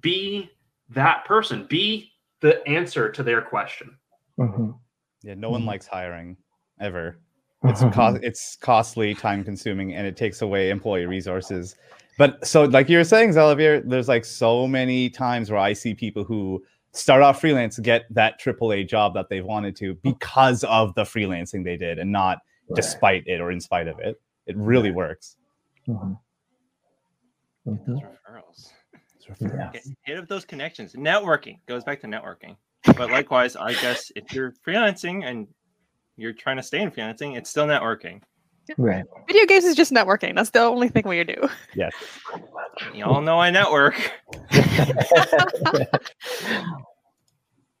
be that person be the answer to their question Mhm. Yeah, no one Mhm. likes hiring ever. It's cost it's costly, time consuming, and it takes away employee resources. But so like you were saying, Xavier, there's like so many times where I see people who start off freelance get that AAA job that they've wanted to because of the freelancing they did and not Right. despite it or in spite of it. It really works. Mhm. Those referrals. Yeah. Hit, hit up those connections. Networking goes back to networking. But likewise, I guess if you're freelancing and you're trying to stay in freelancing, it's still networking. Right. Video games is just networking. That's the only thing we do. Yes. You all know I network.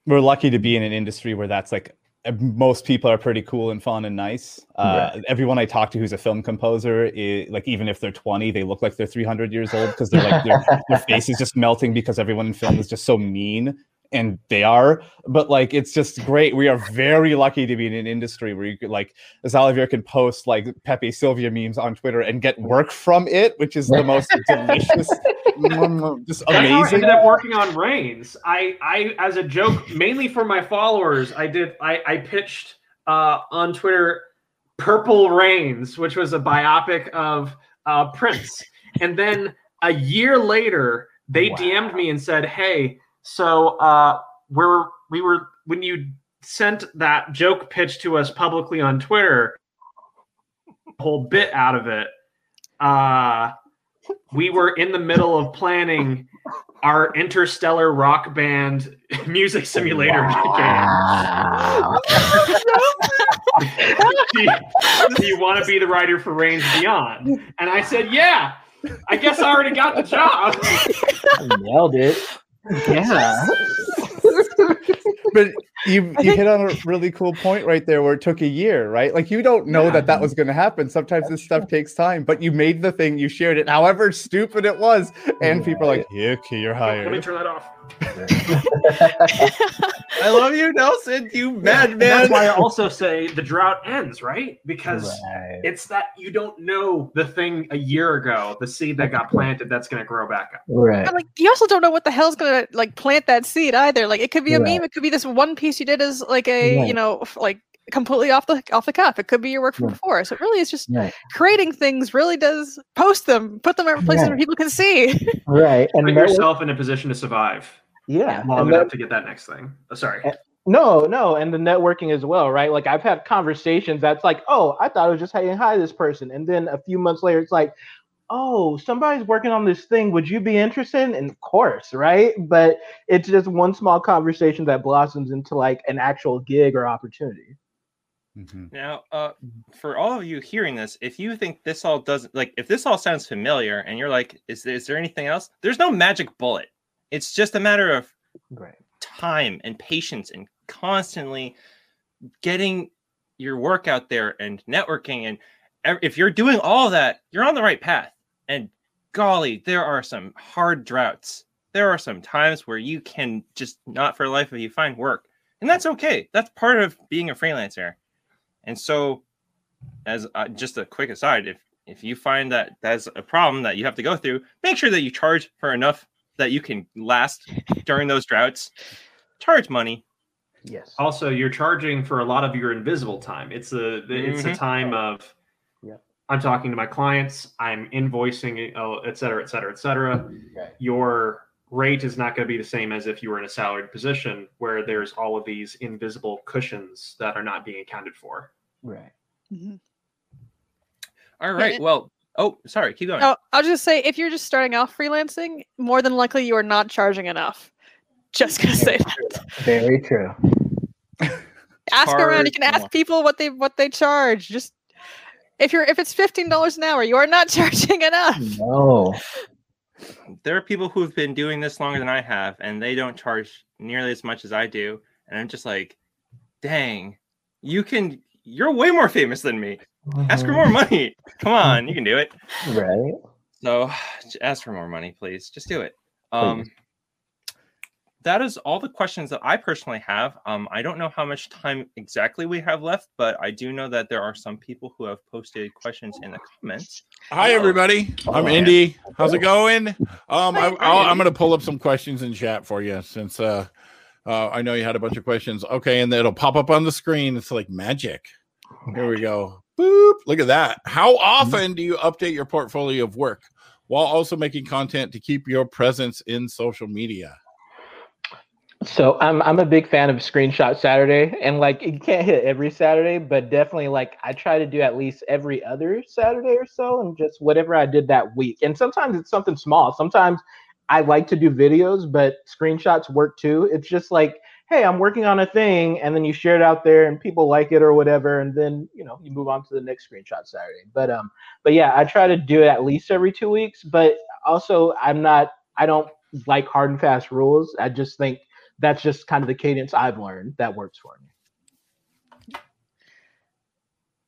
We're lucky to be in an industry where that's like most people are pretty cool and fun and nice. Uh, Everyone I talk to who's a film composer, i like even if they're 20, they look like they're 300 years old because they're like their, their face is just melting because everyone in film is just so mean, and they are. But like it's just great. We are very lucky to be in an industry where you could like as can post like Pepe Sylvia memes on Twitter and get work from it, which is the most delicious, mm, just That's how I ended up working on Reigns I, I, as a joke, mainly for my followers, I did. I, I pitched uh, on Twitter, "Purple Reigns which was a biopic of uh, Prince. And then a year later, they Wow. DM'd me and said, "Hey, so uh, we're we were when you sent that joke pitch to us publicly on Twitter, whole bit out of it." Uh, we were in the middle of planning our interstellar rock band music simulator Wow. game. do you, do you want to be the writer for Reigns Beyond? And I said, yeah. I guess I already got the job. I Nailed it. Yeah. but you you hit on a really cool point right there where it took a year right like you don't know Yeah. that that was going to happen sometimes this stuff takes time but you made the thing you shared it however stupid it was and people are like yeah, okay you're hired." Let me turn that off. I love you, Nelson. You And madman. that's why I also say the drought ends, right? Because Right. it's that you don't know the thing a year ago, the seed that got planted that's going to grow back up. Right. And like you also don't know what the hell's gonna like plant that seed either. Like it could be a Right. meme, it could be this one piece you did is like a Right. you know like completely off the off the cuff. It could be your work from Right. before. So it really is just Right. creating things. Really does post them, put them at places Right. where people can see. Right. And Put yourself in a position to survive yeah. long and enough that- to get that next thing. Oh, sorry. No, no, and the networking as well, right? Like I've had conversations that's like, oh, I thought I was just saying hi to this person, and then a few months later, it's like, oh, somebody's working on this thing. Would you be interested? And of course, right? But it's just one small conversation that blossoms into like an actual gig or opportunity. Mhm. Now, uh, for all of you hearing this, if you think this all doesn't like, if this all sounds familiar, and you're like, is, is there anything else? There's no magic bullet. It's just a matter of Right. time and patience and constantly getting your work out there and networking. And if you're doing all that, you're on the right path. And golly, there are some hard droughts. There are some times where you can just not for the life of you find work. And that's okay. That's part of being a freelancer. And so, as uh, just a quick aside, if if you find that that's a problem that you have to go through, make sure that you charge for enough that you can last during those droughts. Charge money. Yes. Also, you're charging for a lot of your invisible time. It's a it's a Mhm. time of Yep. I'm talking to my clients, I'm invoicing, et cetera, et cetera, et cetera. Right. Your rate is not going to be the same as if you were in a salaried position where there's all of these invisible cushions that are not being accounted for. Right. Mm-hmm. All right. Well, oh, sorry. Keep going. Oh, I'll just say if you're just starting off freelancing, more than likely you are not charging enough. Just gonna say that. Very true. Ask around. You can ask more. people what they what they charge. Just if you're if it's fifteen dollars an hour, you are not charging enough. No. There are people who've been doing this longer than I have, and they don't charge nearly as much as I do. And I'm just like, dang, you can. You're way more famous than me. Ask for more money. Come on, you can do it. Right. So j- ask for more money, please. Just do it. Um, that is all the questions that I personally have. Um, I don't know how much time exactly we have left, but I do know that there are some people who have posted questions in the comments. Hi, everybody. I'm Oh, Indy. How's it going? Um, I, I'll, I'm going to pull up some questions in chat for you since uh, uh, I know you had a bunch of questions. Okay, and it'll pop up on the screen. It's like magic. Here we go. Boop. Look at that. How often do you update your portfolio of work while also making content to keep your presence in social media? So I'm I'm a big fan of Screenshot Saturday, and like you can't hit every Saturday, but definitely like I try to do at least every other Saturday or so, and just whatever I did that week. And sometimes it's something small. Sometimes I like to do videos, but screenshots work too. It's just like, hey, I'm working on a thing, and then you share it out there, and people like it or whatever, and then you know you move on to the next Screenshot Saturday. But um, but yeah, I try to do it at least every two weeks. But also, I'm not. I don't like hard and fast rules. I just think that's just kind of the cadence I've learned that works for me.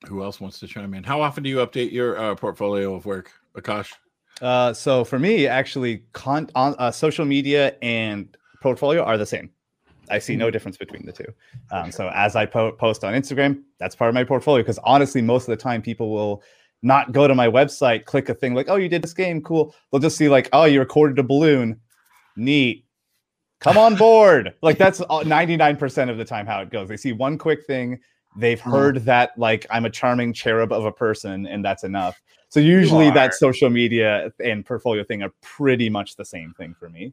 Who else wants to chime in? How often do you update your uh, portfolio of work, Akash? Uh, so for me, actually, con- on uh, social media and portfolio are the same. I see no difference between the two. Um, so as I po- post on Instagram, that's part of my portfolio because honestly, most of the time people will not go to my website, click a thing like, "Oh, you did this game, cool." They'll just see like, "Oh, you recorded a balloon, neat." Come on board. like that's ninety nine percent of the time how it goes. They see one quick thing, they've heard that like I'm a charming cherub of a person, and that's enough. So usually that social media and portfolio thing are pretty much the same thing for me.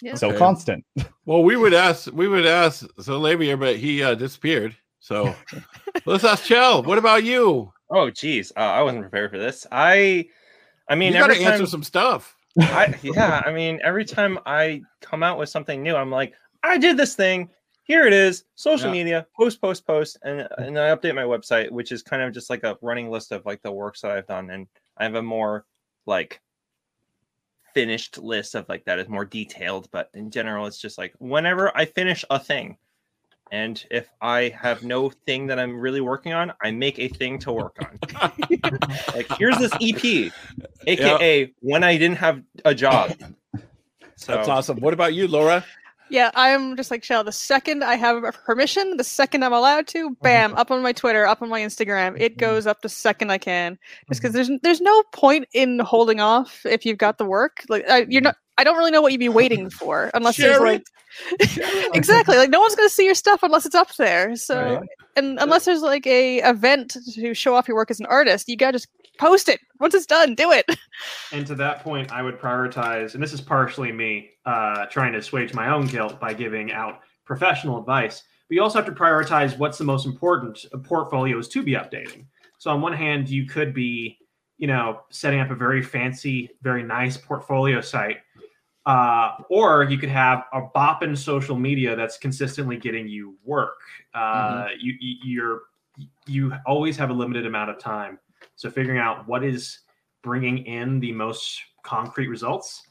Yeah. So Okay. constant. Well, we would ask, we would ask Zalavier, but he uh, disappeared. So let's ask Chell. What about you? Oh, geez, uh, I wasn't prepared for this. I, I mean, you got to every answer time, some stuff. I, yeah, I mean, every time I come out with something new, I'm like, I did this thing. Here it is. Social Yeah. media, post, post, post, and and I update my website, which is kind of just like a running list of like the works that I've done, and I have a more like finished list of like that is more detailed. But in general, it's just like whenever I finish a thing, and if I have no thing that I'm really working on, I make a thing to work on. like here's this EP, aka when I didn't have a job. So That's awesome. What about you, Laura? Yeah, I'm just like Shell. The second I have permission, the second I'm allowed to, oh bam, up on my Twitter, up on my Instagram. It mm-hmm. goes up the second I can, just mm-hmm. because there's there's no point in holding off if you've got the work. Like I, you're mm-hmm. not. I don't really know what you'd be waiting for unless Share there's like exactly like no one's gonna see your stuff unless it's up there. So Right. and unless there's like a event to show off your work as an artist, you gotta just post it once it's done. Do it. And to that point, I would prioritize, and this is partially me uh, trying to assuage my own guilt by giving out professional advice. But you also have to prioritize what's the most important portfolios to be updating. So on one hand, you could be, you know, setting up a very fancy, very nice portfolio site, uh, or you could have a bopping social media that's consistently getting you work. Uh, you, you you're you always have a limited amount of time, so figuring out what is bringing in the most concrete results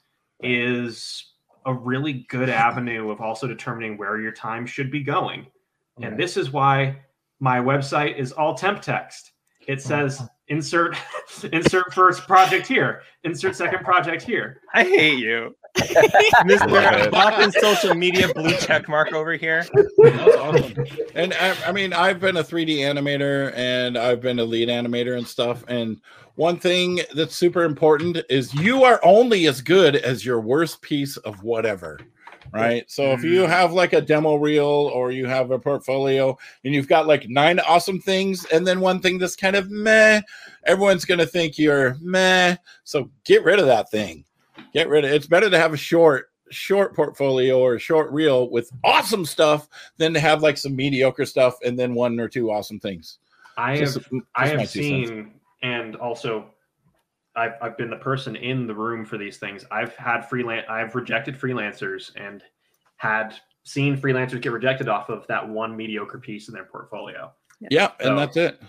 is a really good avenue of also determining where your time should be going. And this is why my website is all temp text. It says insert insert first project here, insert second project here. I hate you. Mr. Poppin social media blue check mark over here. That's awesome. And I, I mean, I've been a 3D animator and I've been a lead animator and stuff. And one thing that's super important is you are only as good as your worst piece of whatever. Right. So if you mm. have like a demo reel or you have a portfolio and you've got like nine awesome things and then one thing that's kind of meh, everyone's going to think you're meh. So get rid of that thing. Get rid of It's better to have a short, short portfolio or a short reel with awesome stuff than to have like some mediocre stuff and then one or two awesome things. I have Just- I have two cents. seen and also I've, I've been the person in the room for these things. I've had freelance I've rejected freelancers and had seen freelancers get rejected off of that one mediocre piece in their portfolio. Yeah, So- and that's it.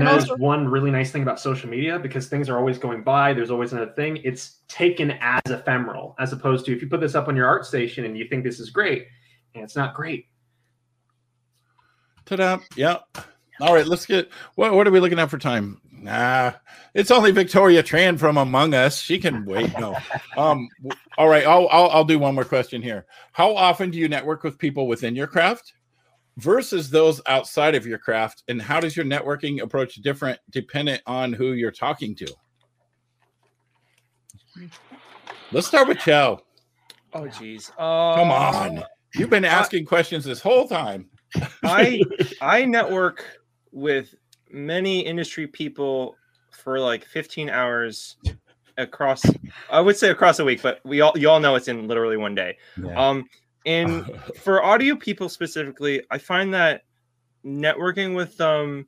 And And that is one really nice thing about social media because things are always going by. There's always another thing. It's taken as ephemeral, as opposed to if you put this up on your ArtStation and you think this is great, and it's not great. Ta-da. Yeah. All right, let's get what what are we looking at for time? Nah, it's only Victoria Tran from Among Us. She can wait. No. Um all right, I'll, I'll I'll do one more question here. How often do you network with people within your craft versus those outside of your craft? And how does your networking approach different dependent on who you're talking to? Let's start with Chow. Oh geez. Uh, Come on. You've been asking questions this whole time. I I network with many industry people for like 15 hours across I would say across a week, but we all you all know it's in literally one day. Yeah. Um And for audio people specifically, I find that networking with them,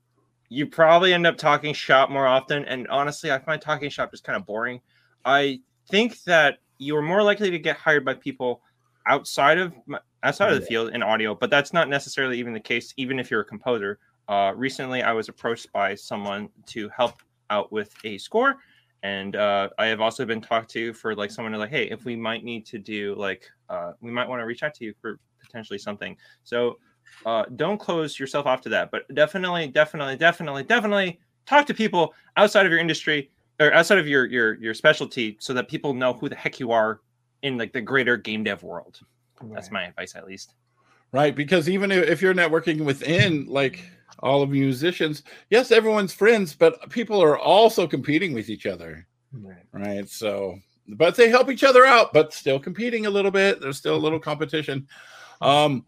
you probably end up talking shop more often. And honestly, I find talking shop just kind of boring. I think that you are more likely to get hired by people outside of outside of the field in audio, but that's not necessarily even the case, even if you're a composer. Uh, recently, I was approached by someone to help out with a score, and uh, I have also been talked to for like someone to like, hey, if we might need to do like, uh, we might want to reach out to you for potentially something. So uh, don't close yourself off to that, but definitely, definitely, definitely, definitely talk to people outside of your industry or outside of your your your specialty, so that people know who the heck you are in like the greater game dev world. Right. That's my advice, at least. Right, because even if you're networking within like all of musicians, yes, everyone's friends, but people are also competing with each other. Right. Right. So, but they help each other out, but still competing a little bit. There's still a little competition. Um,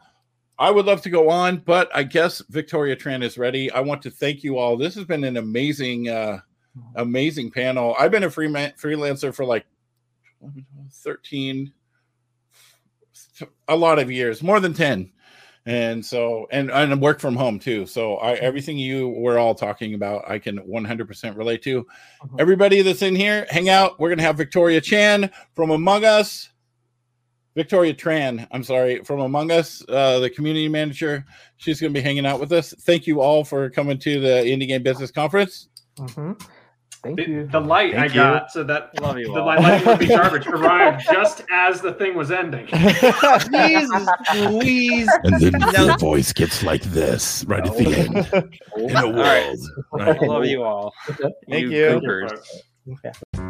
I would love to go on, but I guess Victoria Tran is ready. I want to thank you all. This has been an amazing, uh, amazing panel. I've been a free man, freelancer for like 13, a lot of years, more than 10. And so, and, and work from home too. So I, mm-hmm. everything you were all talking about, I can 100% relate to. Uh-huh. Everybody that's in here, hang out. We're going to have Victoria Chan from Among Us. Victoria Tran, I'm sorry, from Among Us, uh, the community manager. She's going to be hanging out with us. Thank you all for coming to the Indie Game Business Conference. Mm-hmm. Thank the, you. The light Thank I you. got so that Love you the all. light would be garbage arrived just as the thing was ending. Jesus, please. And then no. the voice gets like this right at the oh. end. In a world. Right. I love you all. Thank you. you.